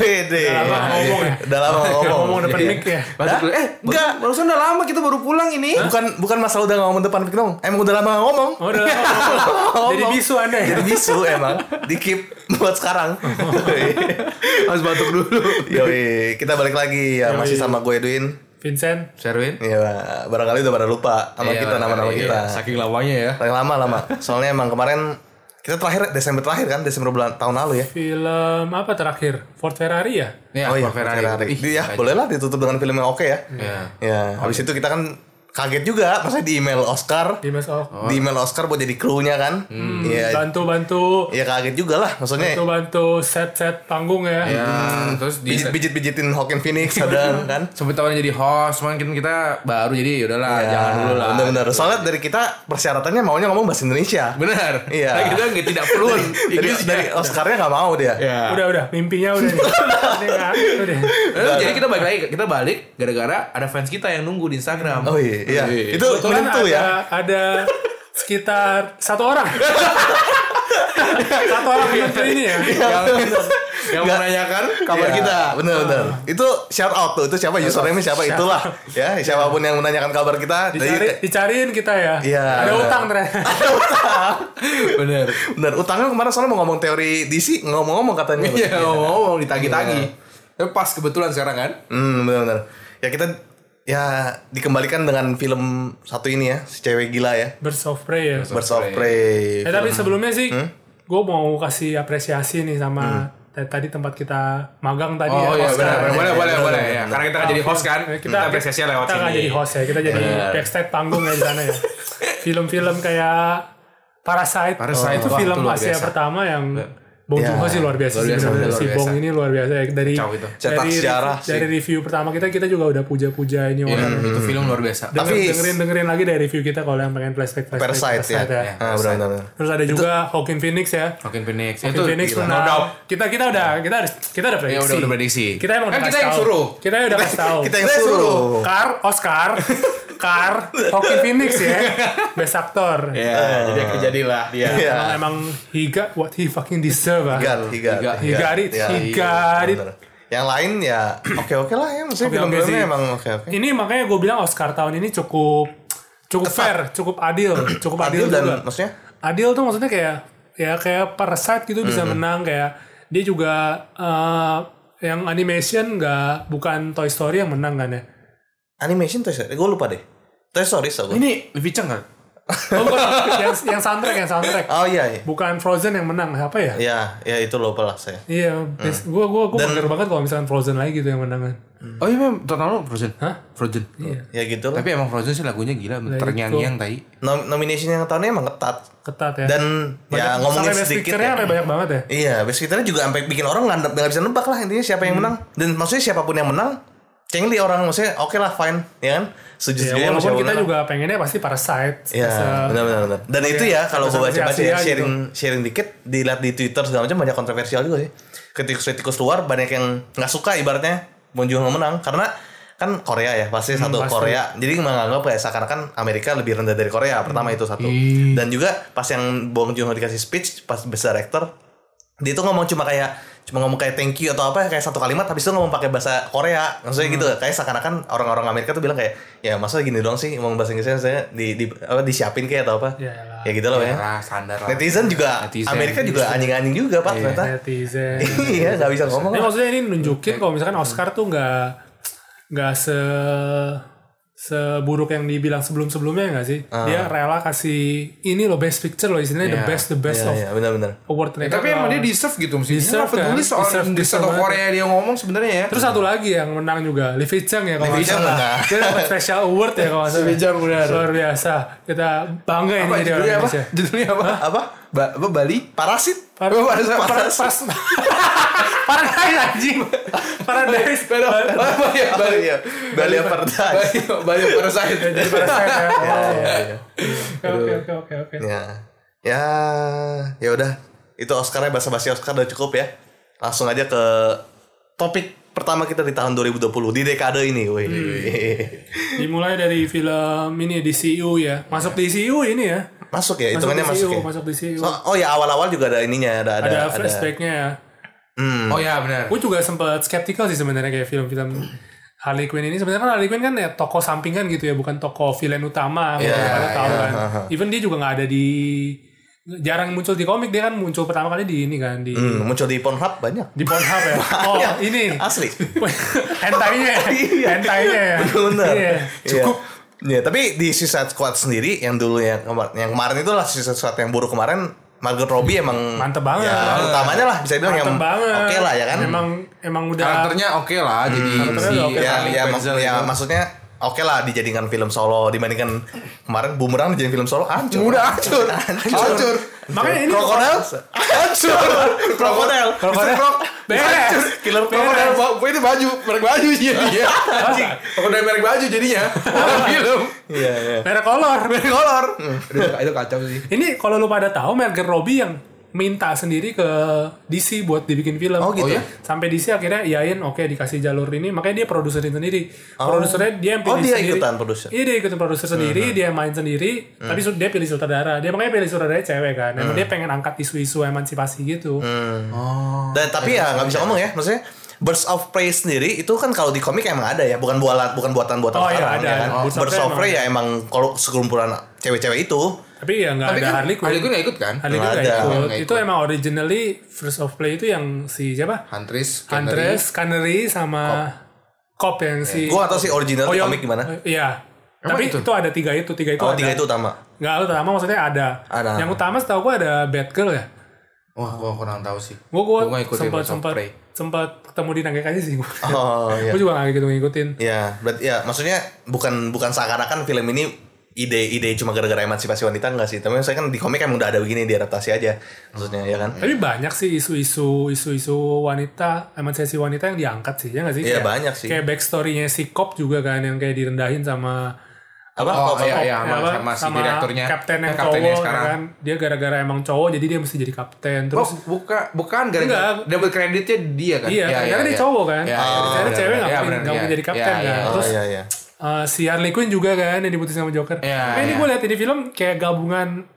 Wede. Udah lama ngomong ya? Udah lama ngomong. Ngomong depan mic ya. Batuk dulu. Eh, enggak. Barusan udah lama kita baru pulang ini. Bukan bukan masalah udah ngomong depan mic dong. Emang udah lama ngomong. Oh, udah lama ngomong. Jadi bisu Anda ya? Jadi bisu emang. Di keep buat sekarang. Harus batuk dulu. Yoi, kita balik lagi ya masih sama gue Edwin. Vincent. Sherwin. Iya, barangkali udah pada lupa sama Iya, kita nama-nama iya, kita. Saking lamanya ya. Paling lama lama. Soalnya emang kemarin kita terakhir Desember terakhir kan, Desember bulan tahun lalu ya. Film apa terakhir? Ford Ferrari ya? Iya, oh iya, Ford Ferrari. Ih, Iya, boleh lah ditutup dengan film yang oke ya. Iya. Ya, habis itu kita kan kaget juga pas di email Oscar. Di Mas Oh. Di email Oscar buat jadi krunya kan. Iya. Bantu-bantu Ya kaget juga lah maksudnya. bantu-bantu set-set panggung ya. Ya, terus di Pijit-pijitin Hawking Phoenix ada kan. sempet tawarin jadi host, mungkin kita baru jadi yaudahlah Ya, jangan dulu lah. Bener-bener. Soalnya dari kita persyaratannya maunya ngomong bahasa Indonesia. Benar. Iya. Nah, kita nggak tidak fluent. Dari, Inggris dari Oscarnya nggak mau dia. Ya. Udah udah, mimpinya udah nih. Udah udah. Lalu jadi kita balik lagi, kita balik gara-gara ada fans kita yang nunggu di Instagram. Oh iya, iya. Iya. Itu menentu ada, ya. ada sekitar satu orang. satu orang menentu ini ya. yang yang menanyakan kabar Iya, kita. Bener bener. Itu shout out tuh. Itu siapa username siapa itulah. Ya, siapa pun yang menanyakan kabar kita. Dicari, Dari, dicariin kita ya. Iya. Ada utang ternyata. Bener. bener. Utangnya kemarin soalnya mau ngomong teori DC ngomong-ngomong katanya. Iya, ngomong ditagi-tagi. Tapi pas kebetulan sekarang kan. Hmm, bener bener. Ya kita ya dikembalikan dengan film satu ini ya, si cewek gila ya. Birds of Prey ya. Birds of Prey. Eh, tapi sebelumnya sih, Hmm? gue mau kasih apresiasi nih sama t- tadi tempat kita magang tadi Oh ya. iya Oscar. benar, boleh boleh boleh ya. Karena kita kan jadi host kan. Eh, Kita apresiasi lewat kita sini. nggak jadi host ya, kita jadi Benar. backstage panggung ya di sana ya. Film-film kayak Parasite, Parasite, itu wah, film Asia biasa. pertama yang Bong Ya, Joon-ho sih luar biasa, luar sih biasa, bener-bener. luar si. Bong ini luar biasa ya. dari itu. Cetak dari, sejarah dari review pertama kita kita juga udah puja-puja ini Iya, orang. itu film luar biasa. Denger, Tapi- dengerin dengerin lagi dari review kita kalau yang pengen flashback flashback Parasite ya. ya. Ah, benar benar. benar. Terus ada juga Hawking Phoenix ya. Joaquin Phoenix. Hawking itu Phoenix gila. menang. No doubt. Kita kita udah kita udah kita udah prediksi. Ya udah udah prediksi. Kita emang kan udah kita kasih yang tahu. suruh. Kita udah kasih tahu. Kita yang suruh. Car Oscar Car Hawking Phoenix ya. Best Actor. Ya, jadi kejadilah dia. Iya. Emang, emang he got what he fucking deserve ah. Higat, higat, He got it, Ya, he iya, got it. bener. Yang lain ya oke-oke lah ya, maksudnya Oke-oke film-filmnya sih. emang oke-oke. Ini makanya gue bilang Oscar tahun ini cukup cukup fair, cukup adil, cukup adil, Adil dan juga. maksudnya Adil tuh maksudnya kayak ya kayak Parasite gitu bisa Mm-hmm. menang kayak dia juga eh, yang animation nggak bukan Toy Story yang menang kan ya? Animation Toy Story, gue lupa deh. Toy Story so gue. Ini Chang kan? Oh, bukan. yang yang soundtrack yang soundtrack. Oh iya, iya. Bukan Frozen yang menang, apa ya? Ya, ya itu lupa lah saya. Iya, gua gua gua mager banget kalau misalkan Frozen lagi gitu yang menang kan. Oh iya memang tahun lalu Frozen. Hah? Frozen. Ya gitu lah. Tapi emang Frozen sih lagunya gila, Nah, terngiang-ngiang tai. Nom- nomination yang tahunnya emang ketat. Ketat ya. Dan ya ngomongin sampai best sedikit ya. sampai banyak banget ya. Iya, best picture-nya juga sampai bikin orang nggak nggak bisa nebak lah intinya siapa yang menang. Dan maksudnya siapa pun yang menang, cengli orang maksudnya oke lah fine, ya kan? Ya, Setuju setuju walaupun kita juga pengennya pasti Parasite. Iya, Bisa- benar benar benar. Dan itu ya kalau gue baca baca ya, gitu. sharing sharing dikit, dilihat di Twitter segala macam banyak kontroversial juga sih. Kritikus-kritikus luar banyak yang nggak suka ibaratnya Bong Joon-ho menang karena kan Korea ya pasti satu Hmm, pasti. Korea jadi menganggap kayak seakan-akan Amerika lebih rendah dari Korea pertama itu satu Iya. dan juga pas yang Bong Joon-ho dikasih speech pas best director dia itu ngomong cuma kayak cuma ngomong kayak thank you atau apa kayak satu kalimat habis itu ngomong pakai bahasa Korea maksudnya gitu Hmm. kayak seakan-akan orang-orang Amerika tuh bilang kayak ya masa gini doang sih ngomong bahasa Inggrisnya saya di, di apa disiapin kayak atau apa Ya lah. ya gitu loh ya Ya, standar lah. netizen juga Netizen. Amerika juga anjing-anjing juga pak ternyata Netizen. iya nggak bisa ngomong Ini maksudnya ini nunjukin kalau misalkan Oscar tuh nggak nggak se seburuk yang dibilang sebelum-sebelumnya nggak sih? Dia rela kasih ini loh best picture loh istilahnya the Iya. best the best Iya of iya benar-benar award Ya, tapi emang dia deserve gitu mesti. Dia Deserve, nggak peduli kan? soal Deserve, atau banget. Korea dia ngomong sebenarnya ya. Terus satu lagi yang menang juga, Lee Fi Chang ya kalau Lee salah. Dia dapat special award ya kalau salah. Lee Fi Chang benar. Luar biasa. Kita bangga ini apa jadi orang judulnya apa? Indonesia. Judulnya apa? apa Ba apa Bali? parasit Par- Oh, Paras- par- Paras- Paradise anjing. Paradise. Bali Bali ya Bali Paradise Bali Bali Parasite. Jadi Parasite ya. Oh. Iya, iya. Oke oke oke oke. ya ya ya udah itu Oscarnya bahasa-basi Oscar udah cukup ya langsung aja ke topik pertama kita di tahun 2020 di dekade ini wih Dimulai dari film ini DCU ya. Masuk DCU ini ya. Masuk ya Masuk hitungannya masuk DCU, ya masuk DCU. So- oh ya awal-awal juga ada ininya ada ada ada ada, flashbacknya ya. Hmm. Oh iya benar. Gue juga sempet skeptikal sih sebenarnya kayak film-film Harley Quinn ini sebenarnya kan Harley Quinn kan ya tokoh sampingan gitu ya bukan tokoh villain utama Iya, yeah, pada tahu iya, kan even dia juga nggak ada di jarang muncul di komik dia kan muncul pertama kali di ini kan di Hmm, muncul di Pornhub banyak. di Pornhub ya oh ini Asli. hentainya ya hentainya ya Bener. Iya. Cukup. Iya, tapi di Suicide Squad sendiri yang dulu yang kemar- yang kemarin itu lah Suicide Squad yang buruk kemarin Margot Robbie emang Mantep banget. Ya, utamanya lah bisa dibilang yang Mantep banget oke lah ya kan. emang emang udah Karakternya oke lah jadi Karakternya si oke. ya, ya, mak- ya maksudnya oke lah dijadikan film solo dibandingkan kemarin Bumerang dijadikan film solo hancur. Udah hancur. Hancur. Makanya ini Krokodil hancur. Krokodil. Krokodil. Beres Killer krokodil. Itu baju, merek baju dia. Anjing. Dari merek baju jadinya. Film. Iya, iya. merek kolor Merek kolor. Aduh, itu kacau sih. Ini kalau lu pada tahu Margot Robbie yang minta sendiri ke DC buat dibikin film. Oh, gitu? ya? Sampai DC akhirnya iyain oke dikasih jalur ini makanya dia produserin sendiri. Produsernya dia yang Oh, pilih dia sendiri. ikutan produser. Iya dia ikutan produser sendiri, dia main sendiri, tapi su- dia pilih sutradara. Dia makanya pilih sutradara cewek kan. Emang dia pengen angkat isu-isu emansipasi gitu. Oh. Dan tapi ya nggak bisa ngomong ya, maksudnya Birds of Prey sendiri itu kan kalau di komik emang ada ya, bukan buatan bukan buatan-buatan Oh, iya, sekarang ada. ya kan. Oh, Birds of Prey ya emang kalau sekumpulan cewek-cewek itu Tapi ya nggak ada kan Harley Quinn. Harley Quinn gak ikut kan? Harley Quinn Nggak nggak ada. ikut. Nggak Itu emang originally First of Play itu yang si siapa? Huntress, Huntress, Canary sama Cop yang si gua nggak tahu sih original di yang- komik gimana. Iya. Emang Tapi itu? itu? ada tiga itu, tiga itu Oh, ada. tiga itu utama. Enggak, utama maksudnya ada. Ada. Yang utama setahu gua ada Batgirl ya. Wah, gua kurang tahu sih. Gua gua Gua nggak ikutin sempat sempat Prey. sempat ketemu di Nagek aja sih gua. Oh, iya. Gua juga nggak gitu ngikutin. Ya, berarti ya maksudnya bukan bukan seakan-akan film ini ide-ide cuma gara-gara emansipasi wanita enggak sih. Tapi saya kan di komik emang udah ada begini diadaptasi aja. Maksudnya ya kan. Tapi banyak sih isu-isu isu-isu wanita, emansipasi wanita yang diangkat sih, ya nggak sih? Iya, banyak sih. Kayak backstory-nya si Cop juga kan yang kayak direndahin sama Apa? Oh, Kok- iya, iya, Ya, sama, apa, sama si direkturnya. kapten yang kaptennya cowok sekarang. kan dia gara-gara emang cowok jadi dia mesti jadi kapten Oh, terus bukan, bukan gara-gara double kreditnya dia kan? iya karena dia cowok kan Iya, iya, Karena benar, cewek nggak Iya, mungkin nggak iya. mungkin jadi kapten Iya, kan iya. Oh, terus iya iya. eh, si Harley Quinn juga kan yang diputus sama Joker Iya, Nah, ini iya. gue lihat ini film kayak gabungan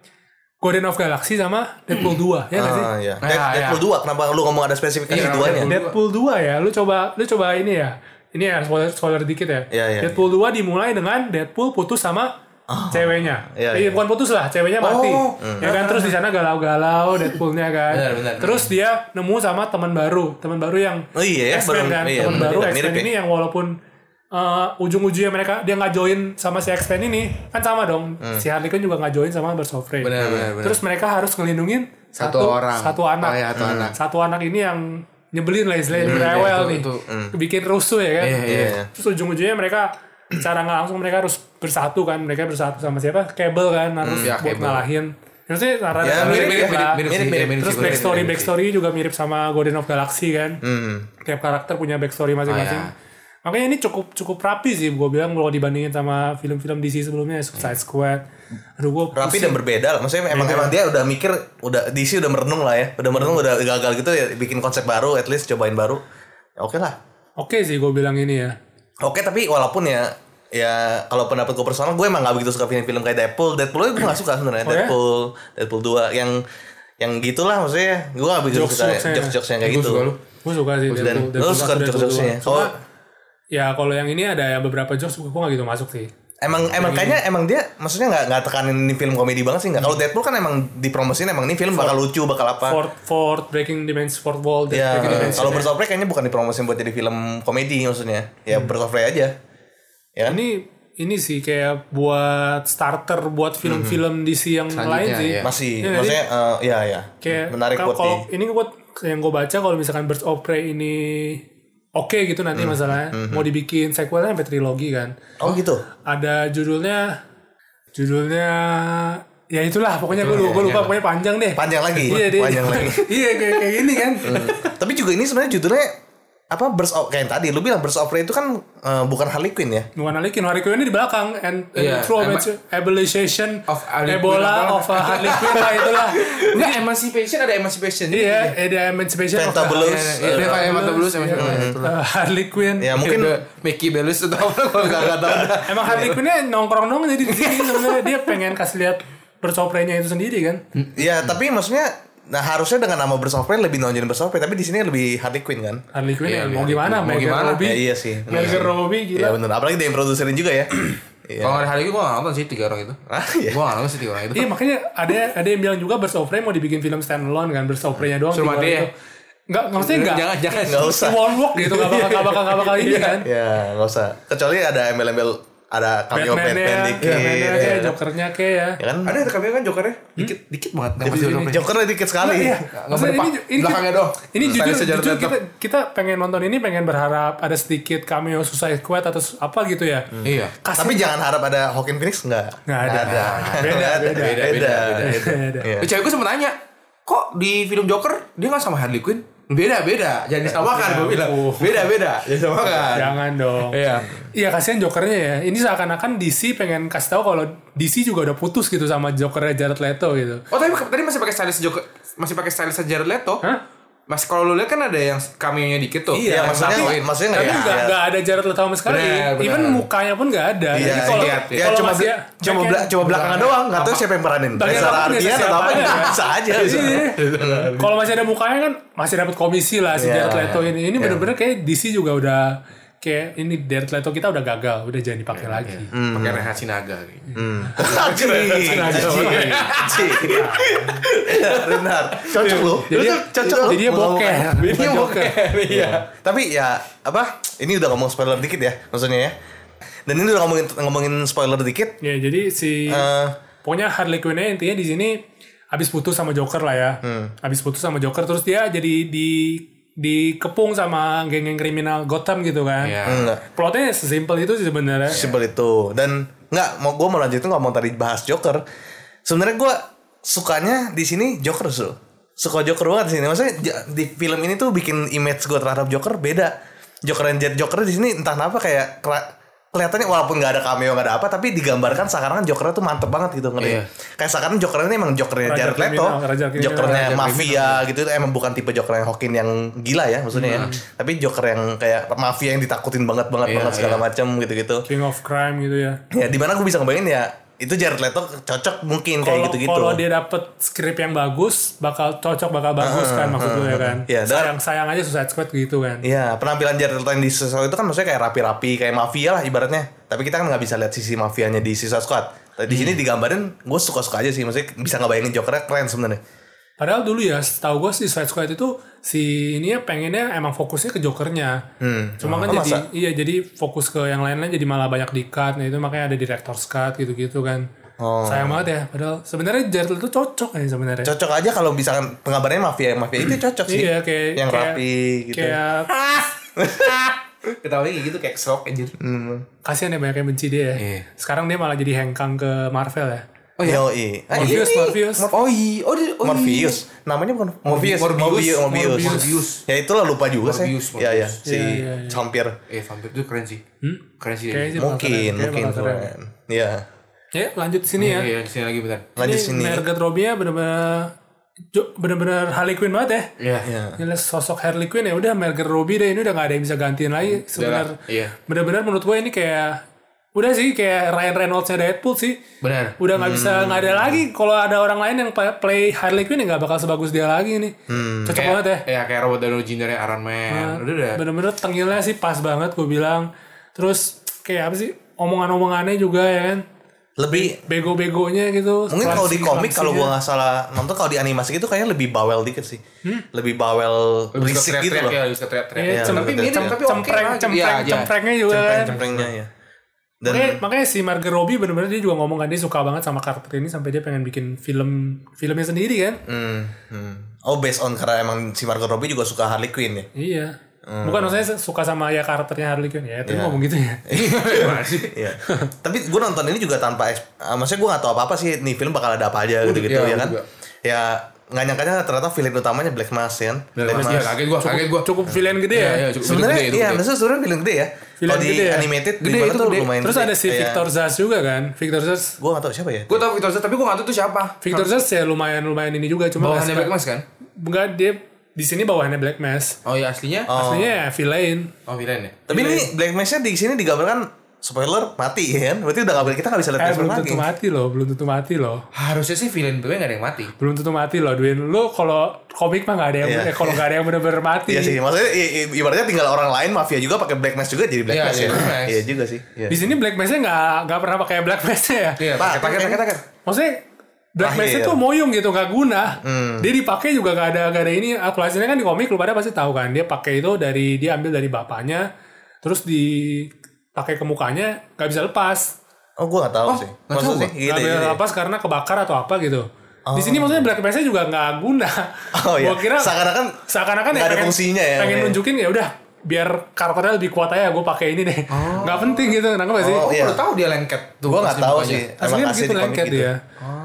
Guardian of Galaxy sama Deadpool 2 ya nggak sih Ah, iya. Nah, Dead- iya. Deadpool 2 kenapa lu ngomong ada spesifikasi Iya, duanya? Deadpool. Deadpool 2 ya lu coba lu coba ini ya ini ya spoiler, spoiler dikit ya Iya, iya, Deadpool 2 dimulai dengan Deadpool putus sama ceweknya. Iya, Eh, iya. bukan putus lah, ceweknya mati. Oh. Ya kan terus di sana galau-galau Deadpoolnya kan. Benar, benar, terus dia nemu sama teman baru, teman baru yang Oh iya ya, X-Men baru- kan, iya, teman benar, baru X-Men ya. ini yang walaupun uh, ujung-ujungnya mereka dia nggak join sama si X-Men ini kan sama dong. Hmm. Si Harley Quinn juga nggak join sama Birds of Prey. Terus mereka harus ngelindungin Satu orang. satu anak. Oh, iya, satu anak. Satu anak ini yang nyebelin lah istilahnya, Hmm, rewel iya, itu- nih. itu. Bikin rusuh ya kan. Iya, iya. Iya. Terus ujung-ujungnya mereka secara nggak langsung mereka harus bersatu kan. Mereka bersatu sama siapa? Cable kan harus ya, buat Cable. ngalahin. Maksudnya cara Ya, mirip, mirip, mirip, mirip, Mirip, mirip. mirip Terus backstory backstory juga mirip sama Guardian of Galaxy kan. Hmm. Tiap karakter punya backstory masing-masing. Oh, ya. Makanya ini cukup cukup rapi sih gue bilang kalau dibandingin sama film-film DC sebelumnya Suicide Squad. Aduh gue Rapi dan berbeda lah. Maksudnya emang emang dia udah mikir, udah DC udah merenung lah ya. Udah merenung udah gagal gitu ya bikin konsep baru, at least cobain baru. Ya oke lah. Oke sih gue bilang ini ya. Oke tapi walaupun ya ya kalau pendapat gue personal gue emang gak begitu suka film-film kayak Deadpool. Deadpool gue gak suka sebenarnya. Oh, ya? Deadpool, Deadpool 2 yang yang gitulah maksudnya gue gak begitu suka Jokes-jokesnya. kayak Gue gitu. suka. Gue suka sih Dan Deadpool- Deadpool suka Deadpool jokes-jokesnya. Kalau ya kalau yang ini ada yang beberapa jokes gue gak gitu masuk sih. emang emang kayaknya emang dia maksudnya nggak nggak tekanin ini film komedi banget sih nggak. Kalau Deadpool kan emang dipromosin emang ini film bakal lucu bakal apa. Fourth, fourth, breaking dimension, fourth wall, Ya, kalau Birds of Prey kayaknya bukan dipromosin buat jadi film komedi maksudnya. Ya Hmm. Birds of Prey aja. Ya kan? ini ini sih kayak buat starter buat film-film DC yang lain sih. ya. Masih, Iya, maksudnya eh, ya ya. Kayak menarik kalau, buat kalau di. ini buat yang gue baca kalau misalkan Birds of Prey ini oke gitu Hmm, nanti masalahnya mau dibikin sequelnya sampai trilogi kan. Oh gitu. Ada judulnya judulnya ya itulah pokoknya gue lupa, gua lupa pokoknya panjang deh. Panjang lagi. Iya. Panjang lagi. iya kayak kayak gini kan. Tapi juga ini sebenarnya judulnya apa Birds of kayak yang tadi lu bilang Birds of Prey itu kan eh, bukan Harley Quinn ya. Bukan Harley Quinn, Harley Quinn ini di belakang and, and Iya, through abilization Of Harley Ebola apa? of uh, Harley Quinn lah itulah. Enggak, emancipation ada emancipation. Iya, ada emancipation of Fantabulous. Iya, iya, kayak Fantabulous, emancipation. itulah. uh, Harley Quinn. Ya mungkin Udah, Mickey Belus itu apa gua enggak enggak tahu. Emang Harley Quinn-nya nongkrong nongkrong jadi di sini sebenarnya dia pengen kasih lihat bersoplaynya itu sendiri kan. ya tapi maksudnya Nah harusnya dengan nama Prey lebih nonjolin Prey, tapi di sini lebih Harley Quinn kan? Harley Quinn Iya, ya, mau gimana? Mau Margot gimana? Robbie. Ya, iya sih. Margot sih. Robbie gila. Iya bener, apalagi dia yang produserin juga ya. Iya. Kalau nggak ada Harley Quinn gue nggak nonton sih tiga orang itu. Ah, iya. Gue nggak nonton sih tiga orang itu. Iya makanya ada ada yang bilang juga Prey mau dibikin film standalone kan Birds of Prey-nya doang. Suruh mati orang ya? itu. Enggak, maksudnya enggak. Jangan jangan. Nggak usah. One walk gitu, enggak bakal enggak bakal enggak bakal ini kan. Ya nggak usah. Kecuali ada embel-embel ada cameo Batman-nya, Batman dikit. Batman-nya ya kan? Jokernya kayak ya. Ya kan? Ada ada kamera kan Jokernya dikit dikit banget. Nggak masih Joker Jokernya dikit sekali. Iya. Nggak Maksudnya berdepak. ini, ini, Belakangnya doang. ini jujur, jujur tetap. kita, kita pengen nonton ini pengen berharap ada sedikit cameo Suicide Squad atau apa gitu ya. Iya. Tapi jangan harap ada Joaquin Phoenix enggak. Nggak ada. Beda, Beda, beda, beda, beda, beda. Beda. Iya. Eh, cewek gue sempet nanya, kok di film Joker dia nggak sama Harley Quinn? Beda beda, jangan disamakan gue bilang. Beda beda, jangan disamakan. Jangan dong. Iya. Iya kasihan Jokernya ya. Ini seakan-akan DC pengen kasih tahu kalau DC juga udah putus gitu sama Jokernya Jared Leto gitu. Oh tapi tadi masih pakai stylist Joker, masih pakai stylist Jared Leto. Hah? Mas kalau lu lihat kan ada yang cameo-nya dikit tuh. Iya, Yang maksudnya satuin. maksudnya Tapi enggak nggak nggak ada Jared Leto sama sekali. Benar, benar. Even mukanya pun nggak ada. Iya, Jadi kalau lihat, ya kalau cuma masih bela- cuma bela- cuma belakangan doang, nggak tahu siapa yang peranin. Ya, Ardian atau apa aja. bisa aja. Iya. Kalau masih ada mukanya kan masih dapat komisi lah si Iya. Jared Leto ini. Ini Iya. bener-bener kayak DC juga udah kayak ini Jared Leto kita udah gagal, udah jangan dipakai Iya, lagi. Pakai Rehat Sinaga. gitu. Haji, haji, haji. Benar, cocok lu. Jadi cocok lu. jadi dia bokeh. Dia mau Joker. Iya. Tapi ya apa? Ini udah ngomong spoiler dikit ya, maksudnya ya. Dan ini udah ngomongin ngomongin spoiler dikit. Ya jadi si Eh, pokoknya Harley Quinn intinya di sini habis putus sama Joker lah ya. Hmm. Habis putus sama Joker terus dia jadi di dikepung sama geng-geng kriminal Gotham gitu kan. Iya. enggak. Plotnya sesimpel itu sih sebenarnya. Simpel itu. Dan nggak mau gue mau lanjutin ngomong tadi bahas Joker. Sebenarnya gue sukanya di sini Joker su. Suka Joker banget di sini. Maksudnya di film ini tuh bikin image gue terhadap Joker beda. Joker dan Jet Joker di sini entah kenapa kayak kelihatannya walaupun nggak ada cameo nggak ada apa tapi digambarkan seakan-akan Jokernya tuh mantep banget gitu ngerti. Iya. Kayak seakan Joker ini emang Jokernya Raja Jared Leto, raja. Jokernya Raja mafia gitu itu emang bukan tipe Joker yang Hawking yang gila ya maksudnya ya. Tapi Joker yang kayak mafia yang ditakutin banget banget Iya, banget segala iya. macam gitu-gitu. King of Crime gitu ya. Ya di mana gue bisa ngebayangin ya itu Jared Leto cocok mungkin kayak Kalau gitu-gitu. kalau dia dapet skrip yang bagus, bakal cocok, bakal bagus kan maksud gue ya kan. Iya, dan- sayang sayang aja Suicide Squad gitu kan. Iya, penampilan Jared Leto yang di Suicide Squad itu kan maksudnya kayak rapi-rapi, kayak mafia lah ibaratnya. Tapi kita kan nggak bisa lihat sisi mafianya di Suicide Squad. Tapi di sini digambarin, gue suka-suka aja sih, maksudnya bisa ngebayangin Jokernya keren sebenarnya. Padahal dulu ya, setahu gue si Suicide Squad itu si ini ya pengennya emang fokusnya ke Jokernya. Cuma kan Oh, jadi masa? iya jadi fokus ke yang lain-lain jadi malah banyak di-cut. Nah itu makanya ada director's cut gitu-gitu kan. Oh. Sayang banget ya. Padahal sebenarnya Jared Leto cocok ya sebenarnya. Cocok aja kalau misalkan penggambarannya mafia, mafia itu cocok sih. Iya kayak yang kayak, rapi gitu. Kayak Ketawa kayak gitu kayak shock anjir. Hmm. kasihan ya banyak yang benci dia ya. Iya. Sekarang dia malah jadi hengkang ke Marvel ya. Oh iya. Yoi. Ah, Morpheus, ini- Morpheus. Oh iya, oh, dia- oh, iya. Morpheus. Namanya bukan Morpheus. Morbius. Morbius. Morbius. Morbius. Ya itulah lupa juga saya. Morbius, Iya, iya. Morbius. Si Iya, iya, iya. vampir. Eh, vampir itu keren sih. Keren sih. Kayaknya sih bakal Mungkin, mungkin keren. keren. Iya. Ya lanjut sini ya. Iya, sini lagi bentar. Lanjut ini sini. Margot Robbie nya bener-bener Harley Quinn banget ya. Iya. Iya. Gila sosok Harley Quinn ya udah Margot Robbie deh ini udah gak ada yang bisa gantiin lagi sebenar. iya. Bener-bener menurut gue ini kayak udah sih kayak Ryan Reynolds-nya Deadpool sih. Benar. Udah nggak bisa Hmm. nggak ada lagi kalau ada orang lain yang play- Harley Quinn ya nggak bakal sebagus dia lagi nih. Hmm. Cocok banget ya. Ya kayak Robert Downey Jr. yang Iron Man. Udah udah. Bener-bener tengilnya sih pas banget gue bilang. Terus kayak apa sih omongan-omongannya juga ya kan. Lebih Bego-begonya gitu. Mungkin kalau di komik kalau gua nggak salah nonton kalau di animasi gitu kayaknya lebih bawel dikit sih. Lebih bawel Lebih berisik gitu loh. ya, lebih teriak-teriak. Cem- tapi mirip betul. tapi oke cempreng, cempreng, Iya, cemprengnya juga kan. Cemprengnya ya. Dan Makanya, makanya si Margot Robbie bener-bener dia juga ngomong kan dia suka banget sama karakter ini sampai dia pengen bikin film filmnya sendiri kan. hmm, hmm. Oh based on karena emang si Margot Robbie juga suka Harley Quinn ya. Iya. Hmm. Bukan maksudnya suka sama ya karakternya Harley Quinn ya. Tapi Iya. ngomong gitu ya. Sih? Iya. Tapi gue nonton ini juga tanpa, ah, maksudnya gue gak tahu apa apa sih nih film bakal ada apa aja gitu-gitu iya, ya kan. juga. Ya nggak nyangkanya ternyata film utamanya Black Mask ya kan. Black Mask, iya, kaget gua, kaget gua. Cukup villain gede ya. Iya, iya, cukup Sebenarnya gede, itu iya, maksudnya sebenarnya film gede ya. Kalau di gede ya. animated Gede, itu tuh gede. lumayan Terus gede. ada si Kayak- Victor Zsasz juga kan. Victor Zsasz Gue gak tau siapa ya. Gue tau Victor Zsasz, tapi gue gak tau tuh siapa. Victor Zsasz ya lumayan lumayan ini juga cuma Bawahannya nggak Black Mask kan? Enggak dia di sini bawahannya Black Mask. Oh iya aslinya? Aslinya ya villain. Oh villain ya? Tapi ini Black Mask-nya di sini digambarkan spoiler mati ya kan? Berarti udah nggak boleh kita nggak bisa lihat Eh, belum lagi. tentu mati loh, belum tentu mati loh. Harusnya sih villain gue gak ada yang mati. Belum tentu mati loh, Dwin. Lu kalau komik mah gak ada yang, Iya. eh, kalau gak ada yang bener-bener mati. Iya sih, maksudnya i- i- ibaratnya tinggal orang lain mafia juga pakai black mask juga jadi black Iya, mask jadi ya. mask. Iya juga sih. Iya. Di sini Black Mask-nya nggak nggak pernah pakai Black Mask-nya ya. Iya, Pak, pakai pakai pakai-. Maksudnya Black. Mask itu moyung gitu nggak guna. Hmm. Dia dipakai juga gak ada gak ada ini. Aplikasinya kan di komik lu pada pasti tahu kan. Dia pakai itu dari dia ambil dari bapaknya, terus dipakai ke mukanya nggak bisa lepas. Oh, gua nggak tahu Oh, sih. nggak tahu Maksudnya gua. gitu, Nggak bisa gitu. lepas karena kebakar atau apa gitu. Di sini maksudnya Black Mask-nya juga nggak guna. Oh iya. Gua kira Seakan-akan seakan-akan nggak ada fungsinya ya. Pengen Iya. nunjukin ya udah biar karakternya lebih kuat aja gue pakai ini deh. Nggak penting gitu, nangkep gak sih? Oh, Oh, iya. baru tahu dia lengket tuh. Gua pas nggak di tahu sih. Aslinya begitu lengket gitu. dia. Hmm.